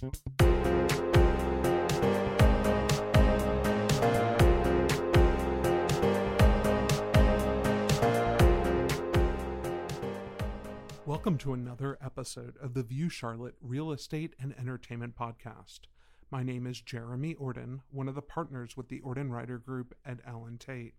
Welcome to another episode of the View Charlotte Real Estate and Entertainment Podcast. My name is Jeremy Ordan, one of the partners with the Ordan Reider Group at Allen Tate.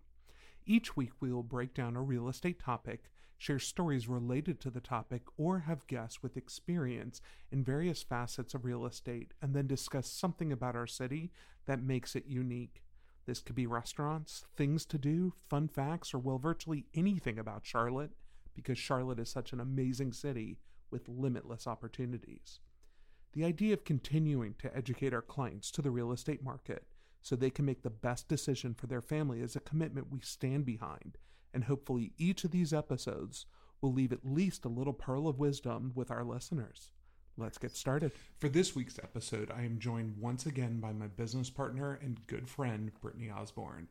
Each week, we will break down a real estate topic, share stories related to the topic, or have guests with experience in various facets of real estate, and then discuss something about our city that makes it unique. This could be restaurants, things to do, fun facts, or well, virtually anything about Charlotte because Charlotte is such an amazing city with limitless opportunities. The idea of continuing to educate our clients to the real estate market so they can make the best decision for their family is a commitment we stand behind, and hopefully each of these episodes will leave at least a little pearl of wisdom with our listeners. Let's get started. For this week's episode, I am joined once again by my business partner and good friend, Brittany Osborne.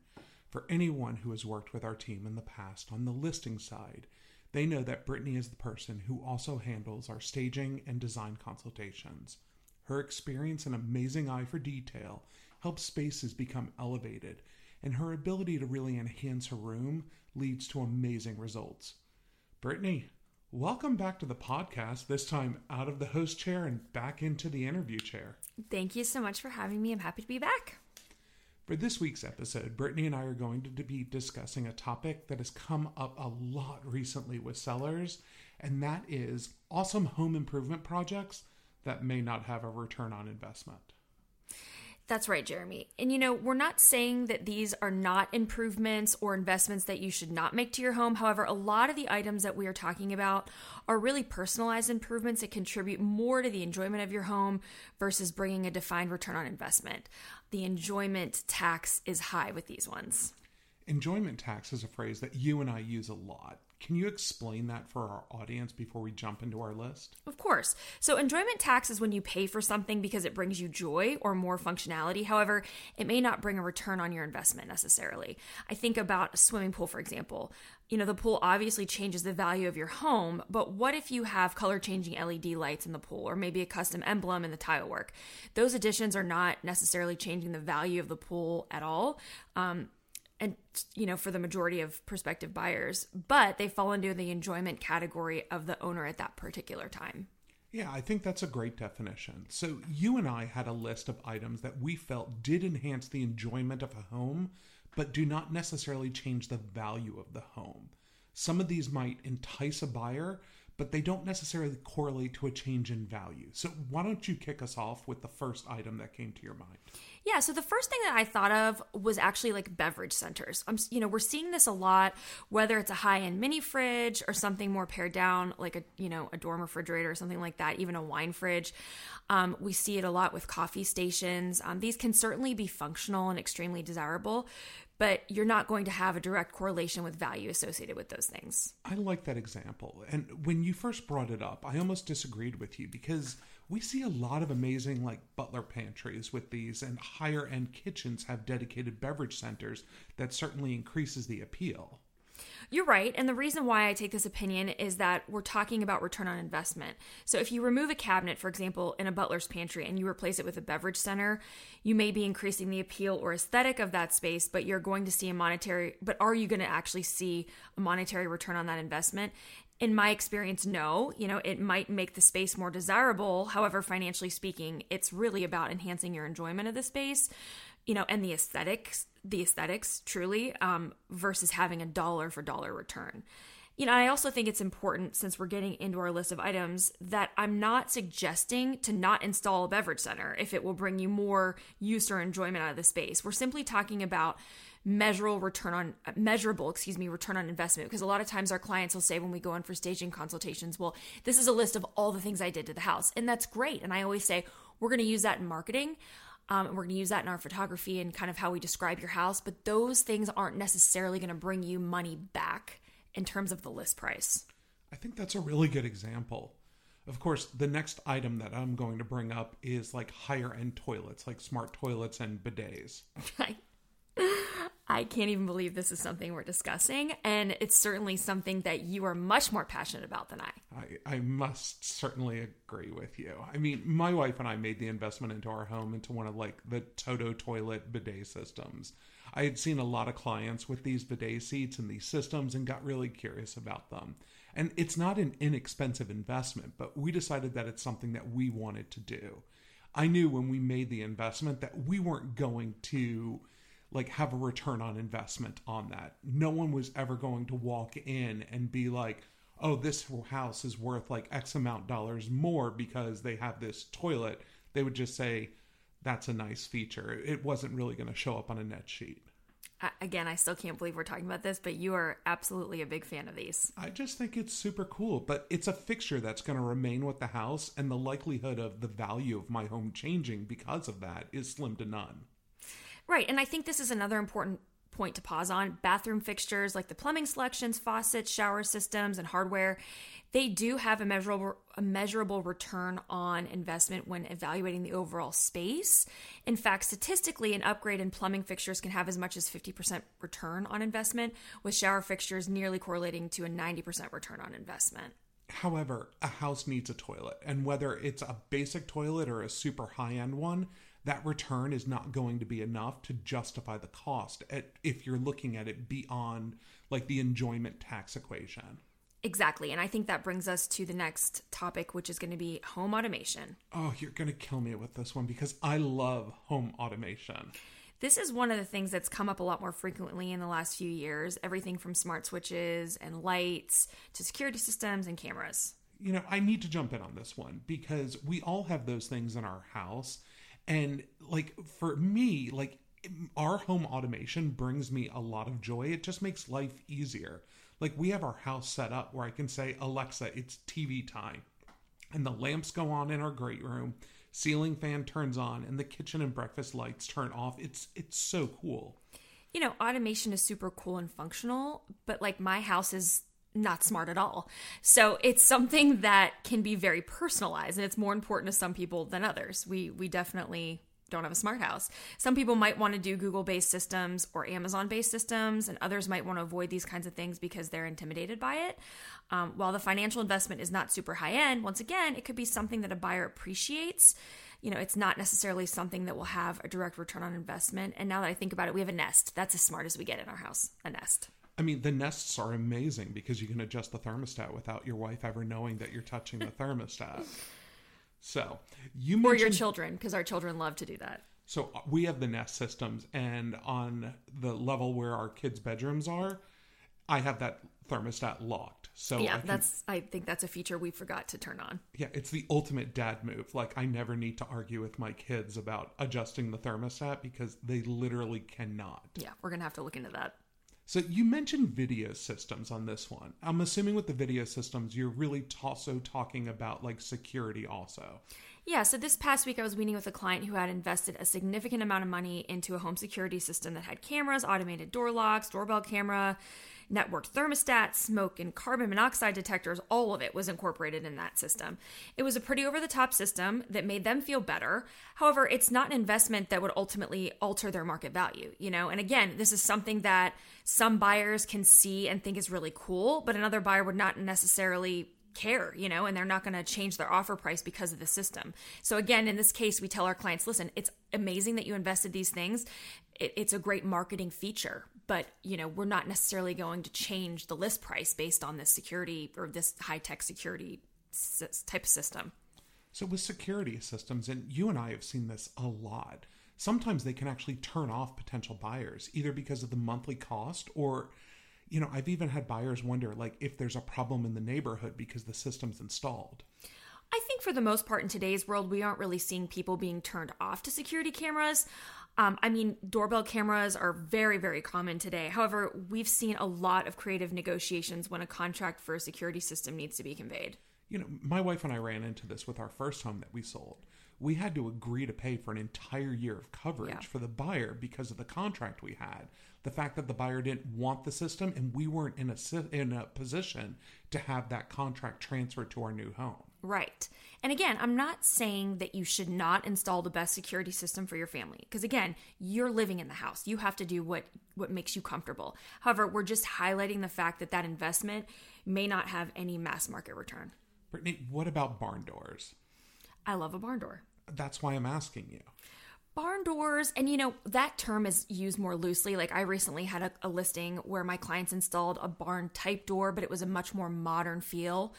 For anyone who has worked with our team in the past on the listing side, they know that Brittany is the person who also handles our staging and design consultations. Her experience and amazing eye for detail helps spaces become elevated, and her ability to really enhance her room leads to amazing results. Brittany, welcome back to the podcast, this time out of the host chair and back into the interview chair. Thank you so much for having me. I'm happy to be back. For this week's episode, Brittany and I are going to be discussing a topic that has come up a lot recently with sellers, and that is awesome home improvement projects that may not have a return on investment. That's right, Jeremy. And you know, we're not saying that these are not improvements or investments that you should not make to your home. However, a lot of the items that we are talking about are really personalized improvements that contribute more to the enjoyment of your home versus bringing a defined return on investment. The enjoyment tax is high with these ones. Enjoyment tax is a phrase that you and I use a lot. Can you explain that for our audience before we jump into our list? Of course. So, enjoyment tax is when you pay for something because it brings you joy or more functionality. However, it may not bring a return on your investment necessarily. I think about a swimming pool, for example. You know, the pool obviously changes the value of your home, but what if you have color changing LED lights in the pool or maybe a custom emblem in the tile work? Those additions are not necessarily changing the value of the pool at all. Um, and you know for the majority of prospective buyers but they fall into the enjoyment category of the owner at that particular time. Yeah i think that's a great definition. So you and i had a list of items that we felt did enhance the enjoyment of a home but do not necessarily change the value of the home. Some of these might entice a buyer but they don't necessarily correlate to a change in value. So, why don't you kick us off with the first item that came to your mind? Yeah, so the first thing that I thought of was actually like beverage centers. I'm, you know, we're seeing this a lot, whether it's a high-end mini fridge or something more pared down, like a, you know, a dorm refrigerator or something like that, even a wine fridge. Um, we see it a lot with coffee stations. Um, these can certainly be functional and extremely desirable, but you're not going to have a direct correlation with value associated with those things. I like that example. And when you first brought it up, I almost disagreed with you because we see a lot of amazing like butler pantries with these and higher end kitchens have dedicated beverage centers that certainly increases the appeal. You're right. And the reason why I take this opinion is that we're talking about return on investment. So if you remove a cabinet, for example, in a butler's pantry and you replace it with a beverage center, you may be increasing the appeal or aesthetic of that space, but you're going to see a monetary, but are you going to actually see a monetary return on that investment? in my experience, no. You know, it might make the space more desirable. However, financially speaking, it's really about enhancing your enjoyment of the space you know, and the aesthetics, the aesthetics truly, um, versus having a dollar for dollar return. You know, I also think it's important since we're getting into our list of items that I'm not suggesting to not install a beverage center if it will bring you more use or enjoyment out of the space. We're simply talking about measurable return on measurable excuse me return on investment because a lot of times our clients will say when we go in for staging consultations well this is a list of all the things i did to the house and that's great and i always say we're going to use that in marketing um, and we're going to use that in our photography and kind of how we describe your house. But those things aren't necessarily going to bring you money back in terms of the list price. I think that's a really good example. Of course, the next item that I'm going to bring up is like higher end toilets, like smart toilets and bidets. Right. I can't even believe this is something we're discussing, and it's certainly something that you are much more passionate about than I. I, I must certainly agree with you. I mean, my wife and I made the investment into our home into one of like the Toto toilet bidet systems. I had seen a lot of clients with these bidet seats and these systems and got really curious about them. And it's not an inexpensive investment, but we decided that it's something that we wanted to do. I knew when we made the investment that we weren't going to like have a return on investment on that. No one was ever going to walk in and be like, "Oh, this house is worth like X amount dollars more because they have this toilet." They would just say, "That's a nice feature." It wasn't really going to show up on a net sheet. Again, I still can't believe we're talking about this, but you are absolutely a big fan of these. I just think it's super cool, but it's a fixture that's going to remain with the house, and the likelihood of the value of my home changing because of that is slim to none. Right. And I think this is another important point to pause on. Bathroom fixtures like the plumbing selections, faucets, shower systems, and hardware, they do have a measurable a measurable return on investment when evaluating the overall space. In fact, statistically, an upgrade in plumbing fixtures can have as much as 50% return on investment, with shower fixtures nearly correlating to a 90% return on investment. However, a house needs a toilet, and whether it's a basic toilet or a super high end one, that return is not going to be enough to justify the cost at, if you're looking at it beyond like the enjoyment tax equation. Exactly. And I think that brings us to the next topic, which is going to be home automation. Oh, you're going to kill me with this one because I love home automation. This is one of the things that's come up a lot more frequently in the last few years everything from smart switches and lights to security systems and cameras. You know, I need to jump in on this one because we all have those things in our house and like for me, like our home automation brings me a lot of joy. It just makes life easier. Like we have our house set up where I can say, Alexa, it's TV time. And the lamps go on in our great room, ceiling fan turns on, and the kitchen and breakfast lights turn off. It's it's so cool. You know, automation is super cool and functional, but like my house is not smart at all. So it's something that can be very personalized and it's more important to some people than others. We we definitely don't have a smart house. Some people might want to do Google based systems or Amazon based systems, and others might want to avoid these kinds of things because they're intimidated by it. Um, while the financial investment is not super high end, once again, it could be something that a buyer appreciates. You know, it's not necessarily something that will have a direct return on investment. And now that I think about it, we have a Nest. That's as smart as we get in our house a Nest. I mean, the nests are amazing because you can adjust the thermostat without your wife ever knowing that you're touching the thermostat. So you mentioned, or your children, because our children love to do that. So uh, we have the Nest systems, and on the level where our kids' bedrooms are, I have that thermostat locked. So yeah, I can, that's I think that's a feature we forgot to turn on. Yeah, it's the ultimate dad move. Like I never need to argue with my kids about adjusting the thermostat because they literally cannot. Yeah, we're gonna have to look into that. So you mentioned video systems on this one. I'm assuming with the video systems, you're really also talking about like security also. Yeah, so this past week I was meeting with a client who had invested a significant amount of money into a home security system that had cameras, automated door locks, doorbell camera, networked thermostats, smoke and carbon monoxide detectors, all of it was incorporated in that system. It was a pretty over the top system that made them feel better. However, it's not an investment that would ultimately alter their market value, you know? And again, this is something that some buyers can see and think is really cool, but another buyer would not necessarily care, you know, and they're not going to change their offer price because of the system. So again, in this case, we tell our clients, listen, it's amazing that you invested these things. It, it's a great marketing feature, but you know we're not necessarily going to change the list price based on this security or this high tech security type of system. So with security systems, and you and I have seen this a lot. Sometimes they can actually turn off potential buyers either because of the monthly cost or you know, I've even had buyers wonder like if there's a problem in the neighborhood because the system's installed. I think for the most part in today's world, we aren't really seeing people being turned off to security cameras. Um, I mean, doorbell cameras are very, very common today. However, we've seen a lot of creative negotiations when a contract for a security system needs to be conveyed. You know, my wife and I ran into this with our first home that we sold. We had to agree to pay for an entire year of coverage yeah. for the buyer because of the contract we had. the fact that the buyer didn't want the system and we weren't in a in a position to have that contract transferred to our new home. Right. And again, I'm not saying that you should not install the best security system for your family because again, you're living in the house. You have to do what what makes you comfortable. However, we're just highlighting the fact that that investment may not have any mass market return. Brittany, what about barn doors? I love a barn door. That's why I'm asking you. Barn doors, and you know, that term is used more loosely. Like, I recently had a, a, listing where my clients installed a barn type door, but it was a much more modern feel.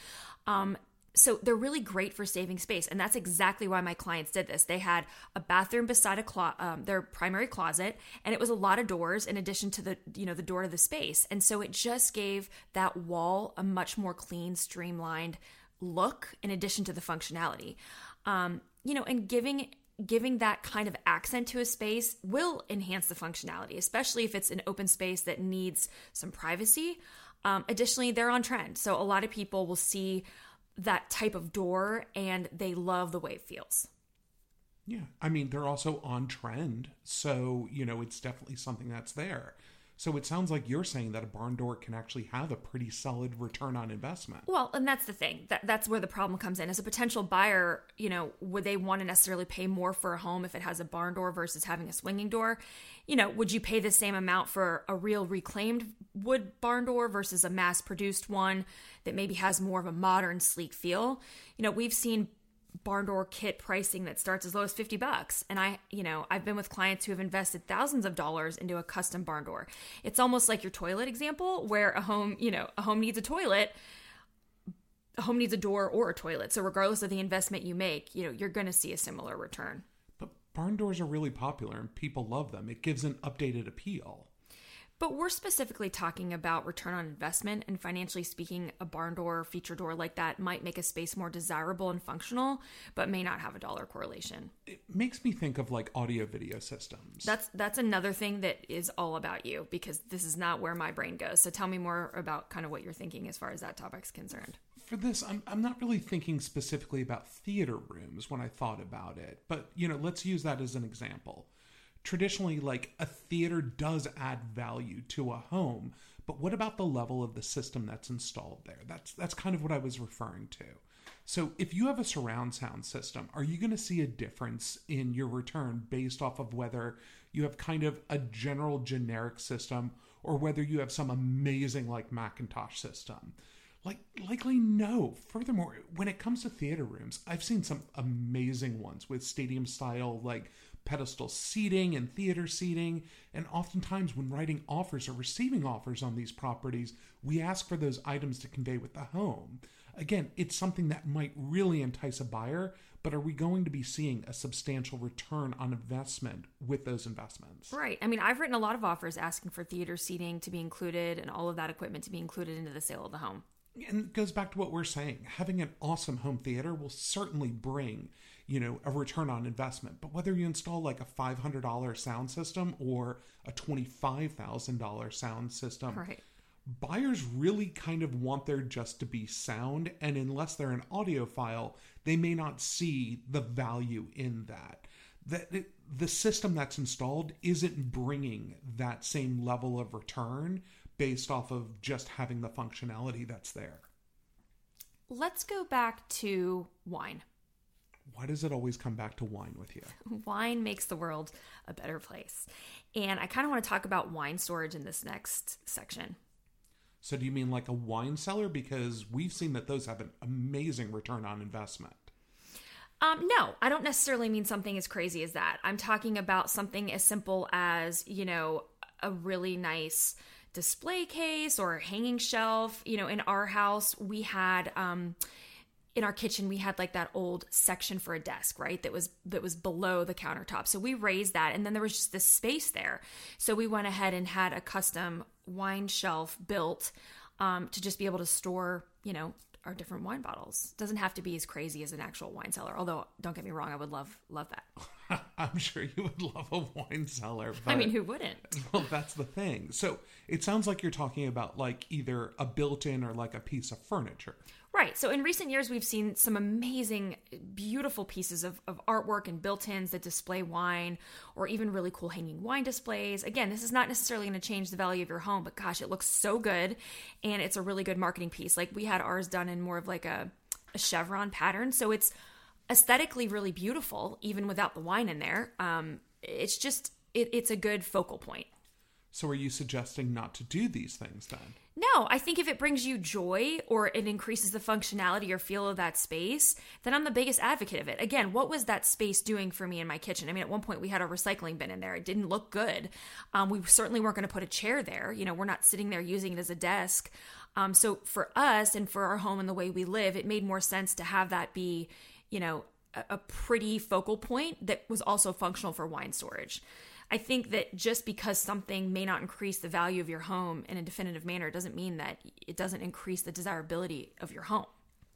Um, so they're really great for saving space and that's exactly why my clients did this. They had a bathroom beside a clo- um, their primary closet and it was a lot of doors in addition to the you know the door to the space. And so it just gave that wall a much more clean streamlined look in addition to the functionality. Um, you know and giving giving that kind of accent to a space will enhance the functionality especially if it's an open space that needs some privacy. Um, additionally they're on trend. So a lot of people will see that type of door and they love the way it feels. Yeah. I mean, they're also on trend. So, you know, it's definitely something that's there. So it sounds like you're saying that a barn door can actually have a pretty solid return on investment. Well, and that's the thing. That that's where the problem comes in. As a potential buyer, you know, would they want to necessarily pay more for a home if it has a barn door versus having a swinging door? You know, would you pay the same amount for a real reclaimed wood barn door versus a mass-produced one that maybe has more of a modern sleek feel? You know, we've seen barn door kit pricing that starts as low as 50 bucks. And i you know i've been with clients who have invested thousands of dollars into a custom barn door. It's almost like your toilet example where a home you know a home needs a toilet a home needs a door or a toilet. So regardless of the investment you make you know you're going to see a similar return. But barn doors are really popular and people love them. It gives an updated appeal but we're specifically talking about return on investment, and financially speaking, a barn door, feature door like that might make a space more desirable and functional, but may not have a dollar correlation. It makes me think of like audio video systems. That's that's another thing that is all about you because this is not where my brain goes. So tell me more about kind of what you're thinking as far as that topic's concerned. For this, I'm I'm not really thinking specifically about theater rooms when I thought about it, but you know, let's use that as an example traditionally like a theater does add value to a home but what about the level of the system that's installed there? That's that's kind of what i was referring to. So if you have a surround sound system are you going to see a difference in your return based off of whether you have kind of a general generic system or whether you have some amazing like McIntosh system? Like likely no. Furthermore when it comes to theater rooms i've seen some amazing ones with stadium style like pedestal seating and theater seating. And oftentimes, when writing offers or receiving offers on these properties, we ask for those items to convey with the home. Again, it's something that might really entice a buyer, but are we going to be seeing a substantial return on investment with those investments? Right. I mean, I've written a lot of offers asking for theater seating to be included and all of that equipment to be included into the sale of the home. And it goes back to what we're saying. Having an awesome home theater will certainly bring you know a return on investment. But whether you install like a $500 sound system or a $25000 sound system right. buyers really kind of want their just to be sound. And unless they're an audiophile they may not see the value in that. That it, the system that's installed isn't bringing that same level of return based off of just having the functionality that's there. Let's go back to wine why does it always come back to wine with you? Wine makes the world a better place. And I kind of want to talk about wine storage in this next section. So, do you mean like a wine cellar? Because we've seen that those have an amazing return on investment. Um, no, I don't necessarily mean something as crazy as that. I'm talking about something as simple as, you know, a really nice display case or hanging shelf. You know, in our house, we had. Um, in our kitchen we had like that old section for a desk right that was that was below the countertop. So we raised that and then there was just this space there. So we went ahead and had a custom wine shelf built um, to just be able to store you know our different wine bottles. Doesn't have to be as crazy as an actual wine cellar although don't get me wrong i would love love that i'm sure you would love a wine cellar but, i mean who wouldn't well that's the thing so it sounds like you're talking about like either a built-in or like a piece of furniture Right. So in recent years, we've seen some amazing, beautiful pieces of, of artwork and built ins that display wine or even really cool hanging wine displays. Again, this is not necessarily going to change the value of your home, but gosh, it looks so good. And it's a really good marketing piece. Like we had ours done in more of like a, a chevron pattern. So it's aesthetically really beautiful, even without the wine in there. Um, it's just, it, it's a good focal point. So are you suggesting not to do these things then? No, I think if it brings you joy or it increases the functionality or feel of that space, then I'm the biggest advocate of it. Again, what was that space doing for me in my kitchen? I mean, at one point we had a recycling bin in there. It didn't look good. Um, we certainly weren't going to put a chair there. You know, we're not sitting there using it as a desk. Um, so for us and for our home and the way we live, it made more sense to have that be, you know, a, a pretty focal point that was also functional for wine storage. I think that just because something may not increase the value of your home in a definitive manner doesn't mean that it doesn't increase the desirability of your home.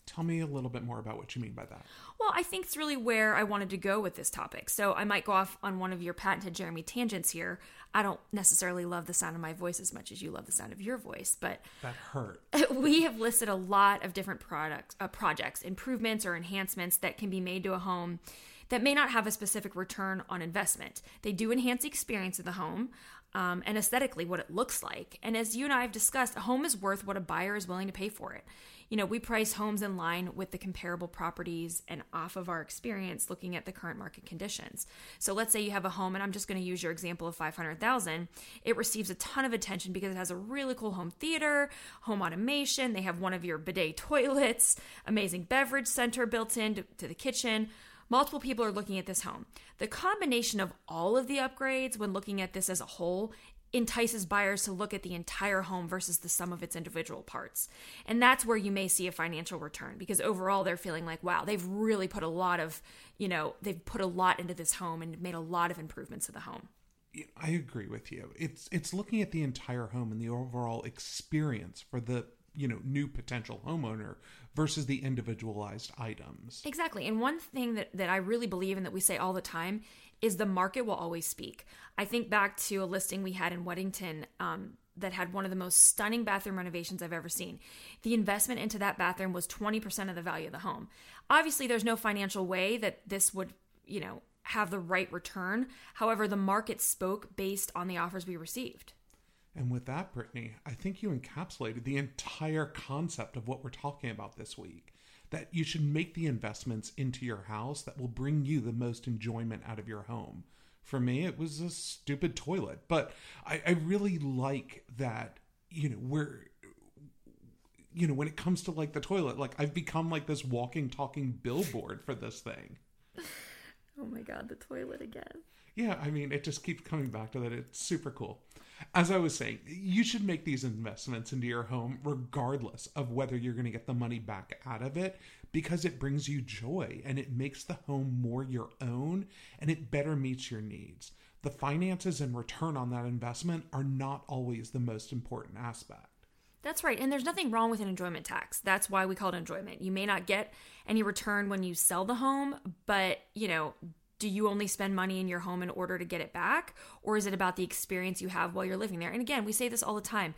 Tell me a little bit more about what you mean by that. Well, I think it's really where I wanted to go with this topic. So I might go off on one of your patented Jeremy tangents here. I don't necessarily love the sound of my voice as much as you love the sound of your voice, but that hurt. We have listed a lot of different products, uh, projects, improvements or enhancements that can be made to a home that may not have a specific return on investment. They do enhance the experience of the home um, and aesthetically what it looks like. And as you and I have discussed, a home is worth what a buyer is willing to pay for it. You know, we price homes in line with the comparable properties and off of our experience looking at the current market conditions. So let's say you have a home, and I'm just going to use your example of 500,000. It receives a ton of attention because it has a really cool home theater, home automation. They have one of your bidet toilets, amazing beverage center built in to, to the kitchen Multiple people are looking at this home. The combination of all of the upgrades, when looking at this as a whole, entices buyers to look at the entire home versus the sum of its individual parts. And that's where you may see a financial return because overall they're feeling like, wow, they've really put a lot of, you know, they've put a lot into this home and made a lot of improvements to the home. I agree with you. It's it's looking at the entire home and the overall experience for the you know new potential homeowner versus the individualized items exactly and one thing that, that i really believe in that we say all the time is the market will always speak i think back to a listing we had in weddington um, that had one of the most stunning bathroom renovations I've ever seen. The investment into that bathroom was 20% of the value of the home. Obviously, there's no financial way that this would, you know, have the right return. However, the market spoke based on the offers we received. And with that, Brittany, I think you encapsulated the entire concept of what we're talking about this week. That you should make the investments into your house that will bring you the most enjoyment out of your home. For me, it was a stupid toilet, but I, I really like that, you know, we're you know, when it comes to like the toilet, like I've become like this walking, talking billboard for this thing. Oh my god, the toilet again. Yeah, I mean, it just keeps coming back to that. It's super cool as I was saying, you should make these investments into your home regardless of whether you're going to get the money back out of it because it brings you joy and it makes the home more your own and it better meets your needs. The finances and return on that investment are not always the most important aspect. That's right. And there's nothing wrong with an enjoyment tax. That's why we call it enjoyment. You may not get any return when you sell the home, but, you know, do you only spend money in your home in order to get it back? Or is it about the experience you have while you're living there? And again we say this all the time.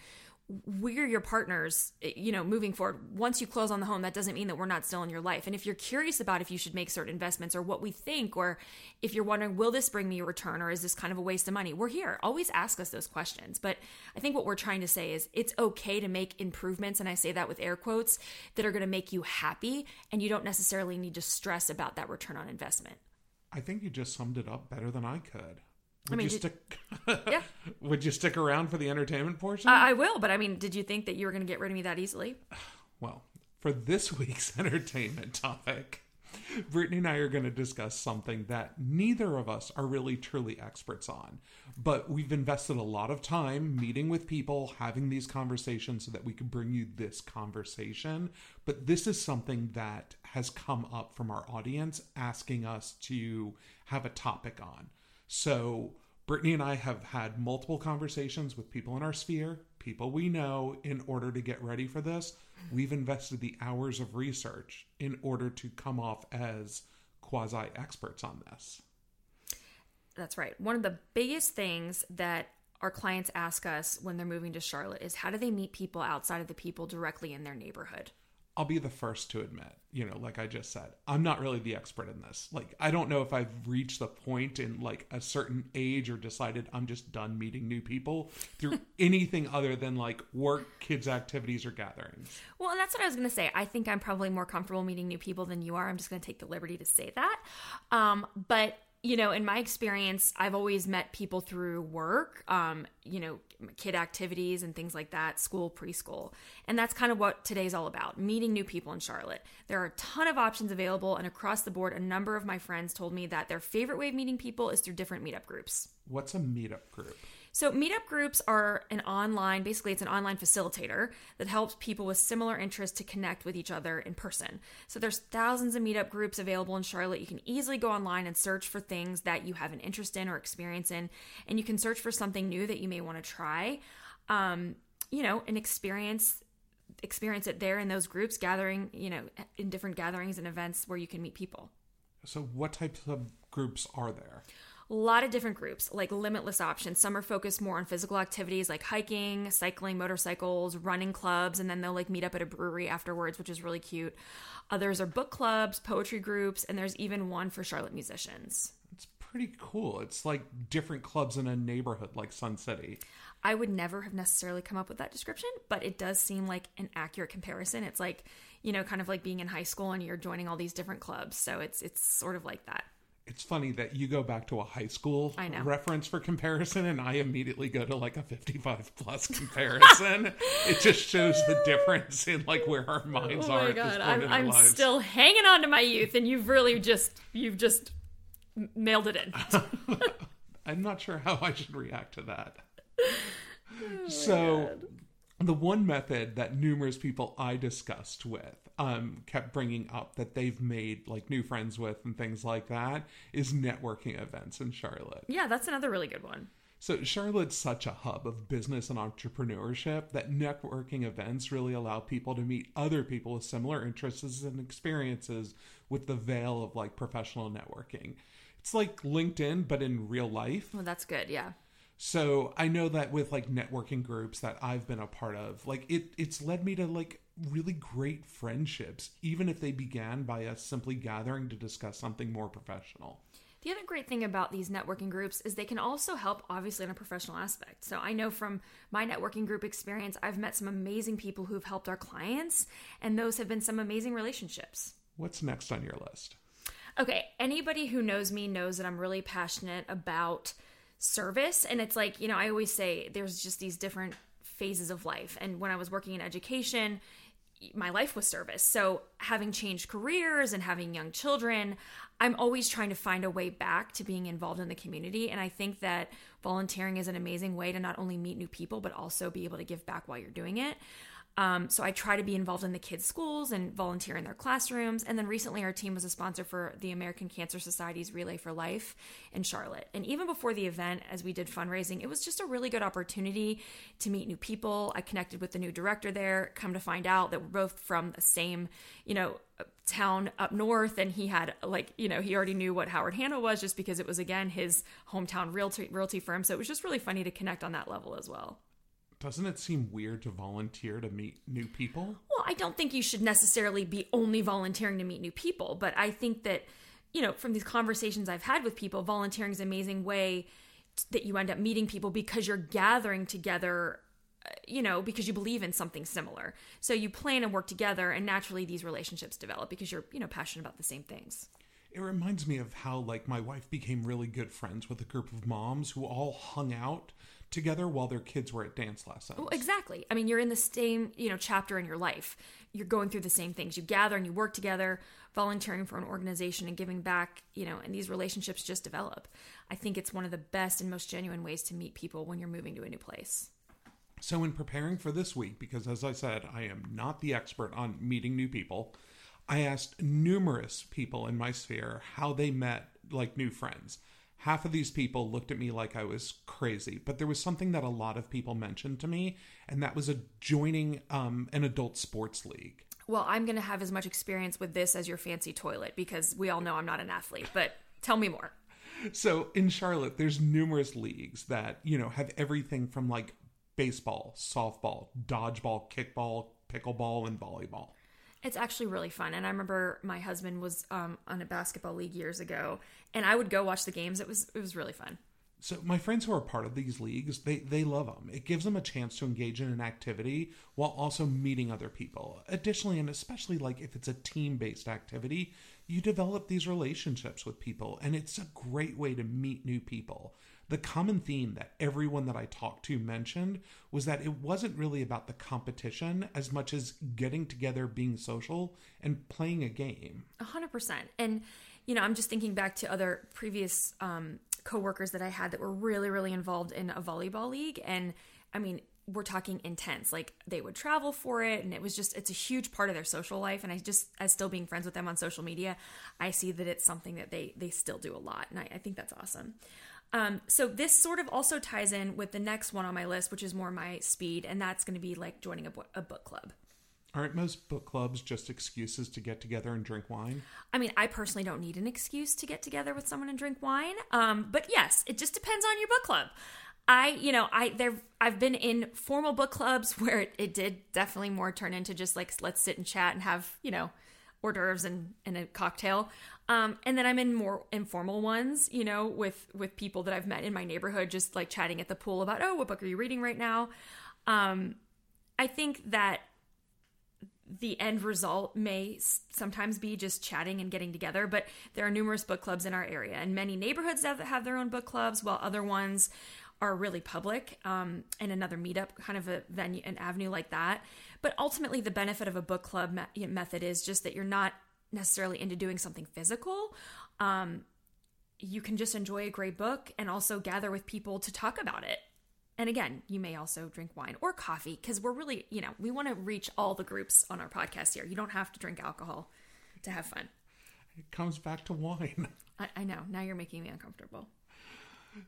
We're your partners eh, you know moving forward. Once you close on the home that doesn't mean that we're not still in your life. And if you're curious about if you should make certain investments or what we think or if you're wondering will this bring me a return or is this kind of a waste of money? We're here. Always ask us those questions. But i think what we're trying to say is it's okay to make improvements and i say that with air quotes that are going to make you happy and you don't necessarily need to stress about that return on investment I think you just summed it up better than I could. Would I mean, you did, stick? yeah. Would you stick around for the entertainment portion? I, I will, but I mean, did you think that you were going to get rid of me that easily? Well, for this week's entertainment topic, Brittany and I are going to discuss something that neither of us are really truly experts on, but we've invested a lot of time meeting with people, having these conversations so that we can bring you this conversation. But this is something that has come up from our audience asking us to have a topic on. So, Brittany and I have had multiple conversations with people in our sphere, people we know, in order to get ready for this. We've invested the hours of research in order to come off as quasi experts on this. That's right. One of the biggest things that our clients ask us when they're moving to Charlotte is how do they meet people outside of the people directly in their neighborhood? I'll be the first to admit, you know, like I just said, I'm not really the expert in this. Like, I don't know if I've reached the point in like a certain age or decided I'm just done meeting new people through anything other than like work, kids' activities, or gatherings. Well, and that's what I was going to say. I think I'm probably more comfortable meeting new people than you are. I'm just going to take the liberty to say that. Um, but you know, in my experience, I've always met people through work, um, you know, kid activities and things like that, school, preschool. And that's kind of what today's all about meeting new people in Charlotte. There are a ton of options available, and across the board, a number of my friends told me that their favorite way of meeting people is through different meetup groups. What's a meetup group? So, meetup groups are an online, basically, it's an online facilitator that helps people with similar interests to connect with each other in person. So, there's thousands of meetup groups available in Charlotte. You can easily go online and search for things that you have an interest in or experience in, and you can search for something new that you may want to try. Um, you know, and experience experience it there in those groups gathering you know in different gatherings and events where you can meet people so what types of groups are there a lot of different groups, like limitless options. Some are focused more on physical activities like hiking, cycling, motorcycles, running clubs, and then they'll like meet up at a brewery afterwards, which is really cute. Others are book clubs, poetry groups, and there's even one for Charlotte musicians. It's pretty cool. It's like different clubs in a neighborhood like Sun City. I would never have necessarily come up with that description, but it does seem like an accurate comparison. It's like, you know, kind of like being in high school and you're joining all these different clubs. So it's it's sort of like that it's funny that you go back to a high school reference for comparison and I immediately go to like a 55 plus comparison. it just shows the difference in like where our oh minds oh are. My God. I'm, I'm still hanging on to my youth and you've really just, you've just mailed it in. I'm not sure how I should react to that. Oh so the one method that numerous people I discussed with um, kept bringing up that they've made like new friends with and things like that is networking events in Charlotte. Yeah, that's another really good one. So Charlotte's such a hub of business and entrepreneurship that networking events really allow people to meet other people with similar interests and experiences with the veil of like professional networking. It's like LinkedIn but in real life. Well, that's good. Yeah. So I know that with like networking groups that I've been a part of, like it it's led me to like really great friendships, even if they began by us simply gathering to discuss something more professional. The other great thing about these networking groups is they can also help, obviously, in a professional aspect. So I know from my networking group experience, I've met some amazing people who've helped our clients, and those have been some amazing relationships. What's next on your list? Okay, anybody who knows me knows that I'm really passionate about service. And it's like, you know, I always say there's just these different phases of life. And when I was working in education, my life was service. So, having changed careers and having young children, I'm always trying to find a way back to being involved in the community. And I think that volunteering is an amazing way to not only meet new people, but also be able to give back while you're doing it. Um, so I try to be involved in the kids' schools and volunteer in their classrooms. And then recently, our team was a sponsor for the American Cancer Society's Relay for Life in Charlotte. And even before the event, as we did fundraising, it was just a really good opportunity to meet new people. I connected with the new director there. Come to find out that we're both from the same, you know, town up north and he had like you know he already knew what Howard Hanna was just because it was again his hometown realty realty firm so it was just really funny to connect on that level as well doesn't it seem weird to volunteer to meet new people? Well, I don't think you should necessarily be only volunteering to meet new people, but I think that, you know, from these conversations I've had with people, volunteering is an amazing way that you end up meeting people because you're gathering together uh, you know because you believe in something similar so you plan and work together and naturally these relationships develop because you're you know passionate about the same things it reminds me of how like my wife became really good friends with a group of moms who all hung out together while their kids were at dance lessons. Well, exactly. I mean, you're in the same, you know, chapter in your life. You're going through the same things. You gather and you work together, volunteering for an organization and giving back, you know, and these relationships just develop. I think it's one of the best and most genuine ways to meet people when you're moving to a new place. So, in preparing for this week, because as I said, I am not the expert on meeting new people, I asked numerous people in my sphere how they met like new friends half of these people looked at me like I was crazy. But there was something that a lot of people mentioned to me, and that was a joining um, an adult sports league. Well, I'm going to have as much experience with this as your fancy toilet because we all know I'm not an athlete. But tell me more. So in Charlotte, there's numerous leagues that you know have everything from like baseball, softball, dodgeball, kickball, pickleball, and volleyball It's actually really fun. And I remember my husband was um, on a basketball league years ago, and I would go watch the games. It was it was really fun. So my friends who are part of these leagues, they they love them. It gives them a chance to engage in an activity while also meeting other people. Additionally, and especially like if it's a team-based activity, you develop these relationships with people and it's a great way to meet new people. The common theme that everyone that I talked to mentioned was that it wasn't really about the competition as much as getting together, being social, and playing a game. A hundred percent. And you know, I'm just thinking back to other previous um, coworkers that I had that were really, really involved in a volleyball league. And I mean, we're talking intense. Like they would travel for it, and it was just it's a huge part of their social life. And I just, as still being friends with them on social media, I see that it's something that they they still do a lot, and I, I think that's awesome. Um, so this sort of also ties in with the next one on my list, which is more my speed, and that's going to be like joining a, bo- a book club. Aren't most book clubs just excuses to get together and drink wine? I mean, I personally don't need an excuse to get together with someone and drink wine. Um, but yes, it just depends on your book club. I, you know, I there I've been in formal book clubs where it, it did definitely more turn into just like let's sit and chat and have, you know, hors d'oeuvres and, and a cocktail. Um, and then I'm in more informal ones, you know, with with people that I've met in my neighborhood, just like chatting at the pool about, oh, what book are you reading right now? Um, I think that the end result may sometimes be just chatting and getting together, but there are numerous book clubs in our area, and many neighborhoods that have their own book clubs, while other ones are really public um, and another meetup kind of a venue, an avenue like that. But ultimately, the benefit of a book club me- method is just that you're not necessarily into doing something physical. Um, you can just enjoy a great book and also gather with people to talk about it and again, you may also drink wine or coffee because we're really, you know, we want to reach all the groups on our podcast here. You don't have to drink alcohol to have fun. It comes back to wine. I, I know. Now you're making me uncomfortable.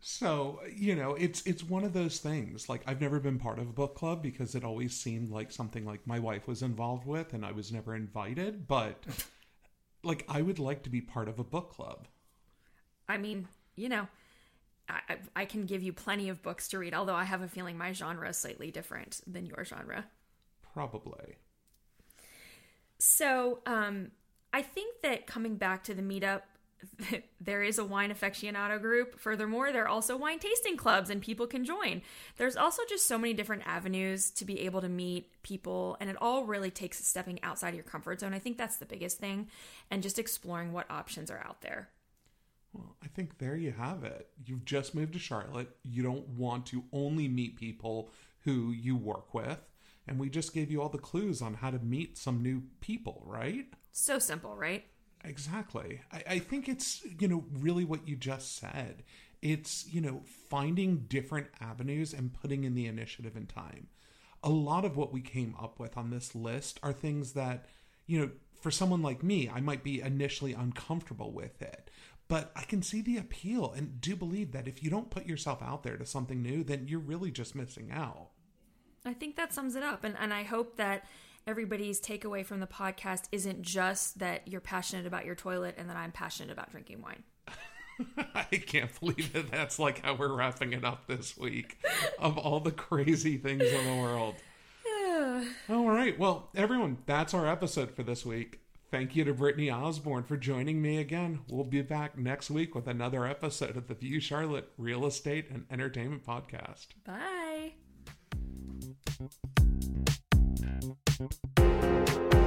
So, you know, it's it's one of those things. Like I've never been part of a book club because it always seemed like something like my wife was involved with and I was never invited, but like I would like to be part of a book club. I mean, you know, I, I can give you plenty of books to read, although I have a feeling my genre is slightly different than your genre. Probably. So, um, I think that coming back to the meetup, there is a wine aficionado group. Furthermore, there are also wine tasting clubs and people can join. There's also just so many different avenues to be able to meet people, and it all really takes stepping outside of your comfort zone. I think that's the biggest thing, and just exploring what options are out there. Well, I think there you have it. You've just moved to Charlotte. You don't want to only meet people who you work with. And we just gave you all the clues on how to meet some new people, right? So simple, right? Exactly. I, I think it's, you know, really what you just said. It's, you know, finding different avenues and putting in the initiative and time. A lot of what we came up with on this list are things that, you know, for someone like me, I might be initially uncomfortable with it. But I can see the appeal and do believe that if you don't put yourself out there to something new, then you're really just missing out. I think that sums it up. And, and I hope that everybody's takeaway from the podcast isn't just that you're passionate about your toilet and that I'm passionate about drinking wine. I can't believe that that's like how we're wrapping it up this week of all the crazy things in the world. all right. Well, everyone, that's our episode for this week. Thank you to Brittany Osborne for joining me again. We'll be back next week with another episode of the View Charlotte Real Estate and Entertainment Podcast. Bye. Thank you.